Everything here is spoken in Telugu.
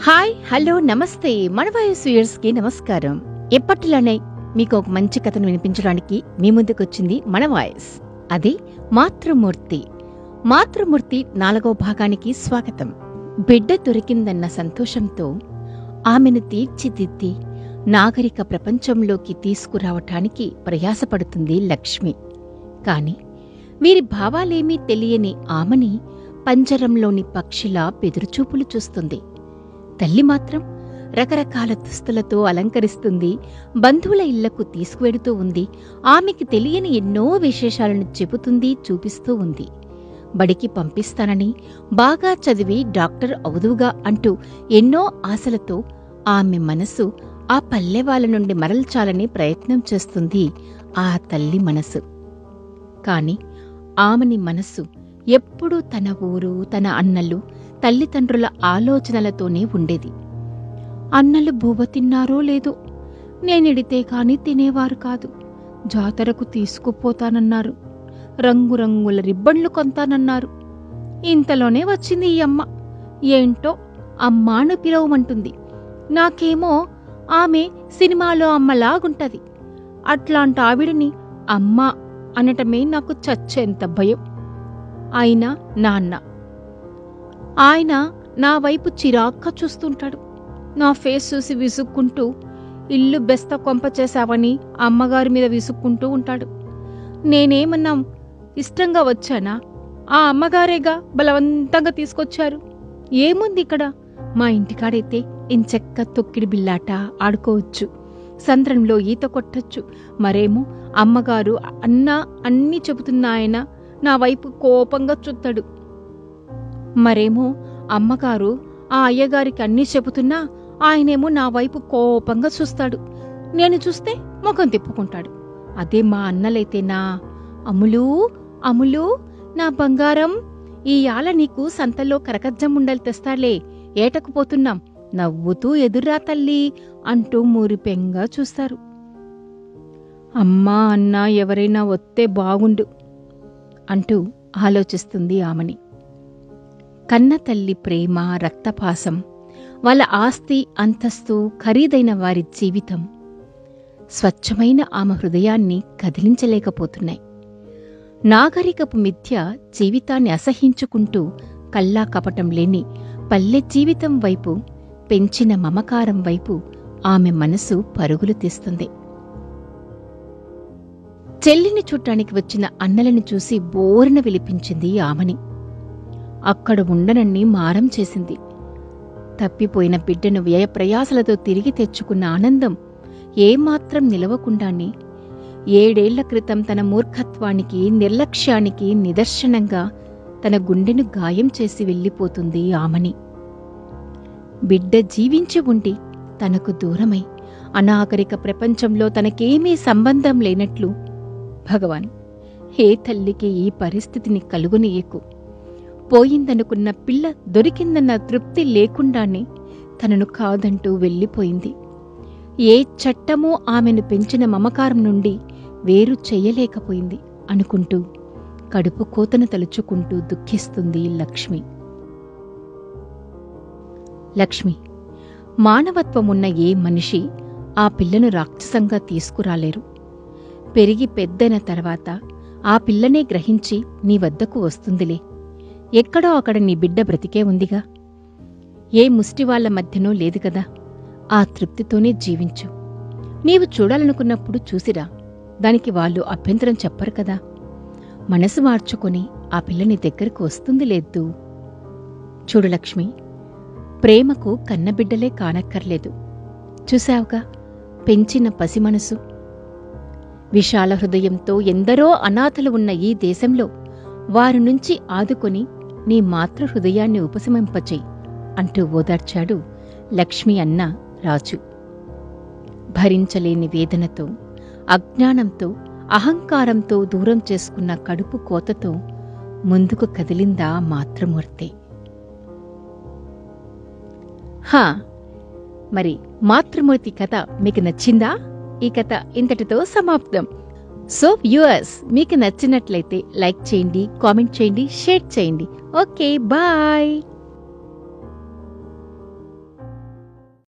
హాయ్ హలో నమస్తే. మనవాయు స్వీయర్స్కి నమస్కారం. ఎప్పటిలానే మీకు ఒక మంచి కథను వినిపించడానికి మీ ముందుకు వచ్చింది మన వాయిస్ అది మాతృమూర్తి. మాతృమూర్తి నాలుగో భాగానికి స్వాగతం. బిడ్డ దొరికిందన్న సంతోషంతో ఆమెను తీర్చిదిద్ది నాగరిక ప్రపంచంలోకి తీసుకురావటానికి ప్రయాసపడుతుంది లక్ష్మి. కాని వీరి భావాలేమీ తెలియని ఆమెని పంజరంలోని పక్షిలా బెదురుచూపులు చూస్తుంది. తల్లి మాత్రం రకరకాల దుస్తులతో అలంకరిస్తుంది బంధువుల ఇళ్ళకు తీసుకువెడుతూ ఉంది ఆమెకి తెలియని ఎన్నో విశేషాలను చెబుతుంది చూపిస్తూ ఉంది. బడికి పంపిస్తానని బాగా చదివి డాక్టర్ అవుదువుగా అంటూ ఎన్నో ఆశలతో ఆమె మనసు ఆ పల్లె వాళ్ళ నుండి మరల్చాలని ప్రయత్నం చేస్తుంది ఆ తల్లి మనసు. కాని ఆమెని మనస్సు ఎప్పుడూ తన ఊరు తన అన్నలు తల్లిదండ్రుల ఆలోచనలతోనే ఉండేది. అన్నలు బువ్వ తిన్నారో లేదో నేనిడితే కాని తినేవారు కాదు. జాతరకు తీసుకుపోతానన్నారు. రంగురంగుల రిబ్బన్లు కొంతానన్నారు. ఇంతలోనే వచ్చింది ఈ అమ్మ. ఏంటో అమ్మాను పిలవమంటుంది. నాకేమో ఆమె సినిమాలో అమ్మలాగుంటది. అట్లాంటి ఆవిడని అమ్మ అనటమే నాకు చచ్చేంత భయం. అయినా నాన్న ఆయన నా వైపు చిరాక్క చూస్తుంటాడు. నా ఫేస్ చూసి విసుక్కుంటూ ఇల్లు బెస్త కొంప చేశావని అమ్మగారి మీద విసుక్కుంటూ ఉంటాడు. నేనేమన్నా ఇష్టంగా వచ్చానా? ఆ అమ్మగారేగా బలవంతంగా తీసుకొచ్చారు. ఏముంది ఇక్కడ? మా ఇంటికాడైతే ఇంచెక్క తొక్కిడి బిల్లాట ఆడుకోవచ్చు. సంద్రంలో ఈత కొట్టచ్చు. మరేమో అమ్మగారు అన్నా అన్నీ చెబుతున్న ఆయన నా వైపు కోపంగా చూస్తాడు. మరేమో అమ్మగారు ఆ అయ్యగారికి అన్నీ చెబుతున్నా ఆయనేమో నా వైపు కోపంగా చూస్తాడు. నేను చూస్తే ముఖం తిప్పుకుంటాడు. అదే మా అన్నలైతేనా అములు అములు నా బంగారం. ఈ ఆల నీకు సంతలో కరకజ్జం ఉండలు తెస్తాలే ఏటకు పోతున్నాం? నవ్వుతూ ఎదుర్రా తల్లి అంటూ మూరిపెంగా చూస్తారు. అమ్మా అన్న ఎవరైనా వస్తే బాగుండు అంటూ ఆలోచిస్తుంది ఆమెని. కన్నతల్లి ప్రేమ రక్తపాసం వాళ్ళ ఆస్తి అంతస్తు ఖరీదైన వారి జీవితం స్వచ్ఛమైన ఆమె హృదయాన్ని కదిలించలేకపోతున్నాయి. నాగరికపు మిథ్య జీవితాన్ని అసహించుకుంటూ కల్లా కపటం లేని పల్లె జీవితం వైపు పెంచిన మమకారం వైపు ఆమె మనసు పరుగులు తీస్తుంది. చెల్లిని చూడ్డానికి వచ్చిన అన్నలను చూసి బోరున విలిపించింది ఆమెని. అక్కడ ఉండనన్ని మారం చేసింది. తప్పిపోయిన బిడ్డను వ్యయప్రయాసలతో తిరిగి తెచ్చుకున్న ఆనందం ఏమాత్రం నిలవకుండానే ఏడేళ్ళ క్రితం తన మూర్ఖత్వానికి నిర్లక్ష్యానికి నిదర్శనంగా తన గుండెను గాయం చేసి వెళ్ళిపోతుంది ఆమని. బిడ్డ జీవించి ఉండి తనకు దూరమై అనాగరిక ప్రపంచంలో తనకేమీ సంబంధం లేనట్లు భగవాన్ హే తల్లికి ఈ పరిస్థితిని కలుగునీయకు. పోయిందనుకున్న పిల్ల దొరికిందన్న తృప్తి లేకుండానే తనను కాదంటూ వెళ్ళిపోయింది. ఏ చట్టమూ ఆమెను పెంచిన మమకారం నుండి వేరు చెయ్యలేకపోయింది అనుకుంటూ కడుపు కోతను తలుచుకుంటూ దుఃఖిస్తుంది లక్ష్మి. లక్ష్మి మానవత్వమున్న ఏ మనిషి ఆ పిల్లను రాక్షసంగా తీసుకురాలేరు. పెరిగి పెద్దైన తర్వాత ఆ పిల్లనే గ్రహించి నీ వద్దకు వస్తుందిలే. ఎక్కడో అక్కడ నీ బిడ్డ బ్రతికే ఉందిగా. ఏ ముష్టివాళ్ళ మధ్యనో లేదు కదా. ఆ తృప్తితోనే జీవించు. నీవు చూడాలనుకున్నప్పుడు చూసిరా. దానికి వాళ్ళు అభ్యంతరం చెప్పరు కదా. మనసు మార్చుకొని ఆ పిల్లని దగ్గరకు వస్తుంది లేదు. చూడు లక్ష్మి ప్రేమకు కన్నబిడ్డలే కానక్కర్లేదు. చూశావుగా పెంచిన పసి మనసు. విశాల హృదయంతో ఎందరో అనాథలు ఉన్న ఈ దేశంలో వారి నుంచి ఆదుకొని నీ మాతృ హృదయాన్ని ఉపశమింపచేయి అంటూ ఓదార్చాడు లక్ష్మి అన్న రాజు. భరించలేని వేదనతో అజ్ఞానంతో అహంకారంతో దూరం చేసుకున్న కడుపు కోతతో ముందుకు కదిలిందా మాతృమూర్తి? హా మరి మాతృమూర్తి కథ మీకు నచ్చిందా? ఈ కథ ఇంతటితో సమాప్తం. సో వ్యూయర్స్ మీకు నచ్చినట్లయితే లైక్ చేయండి కామెంట్ చేయండి షేర్ చేయండి. Okay bye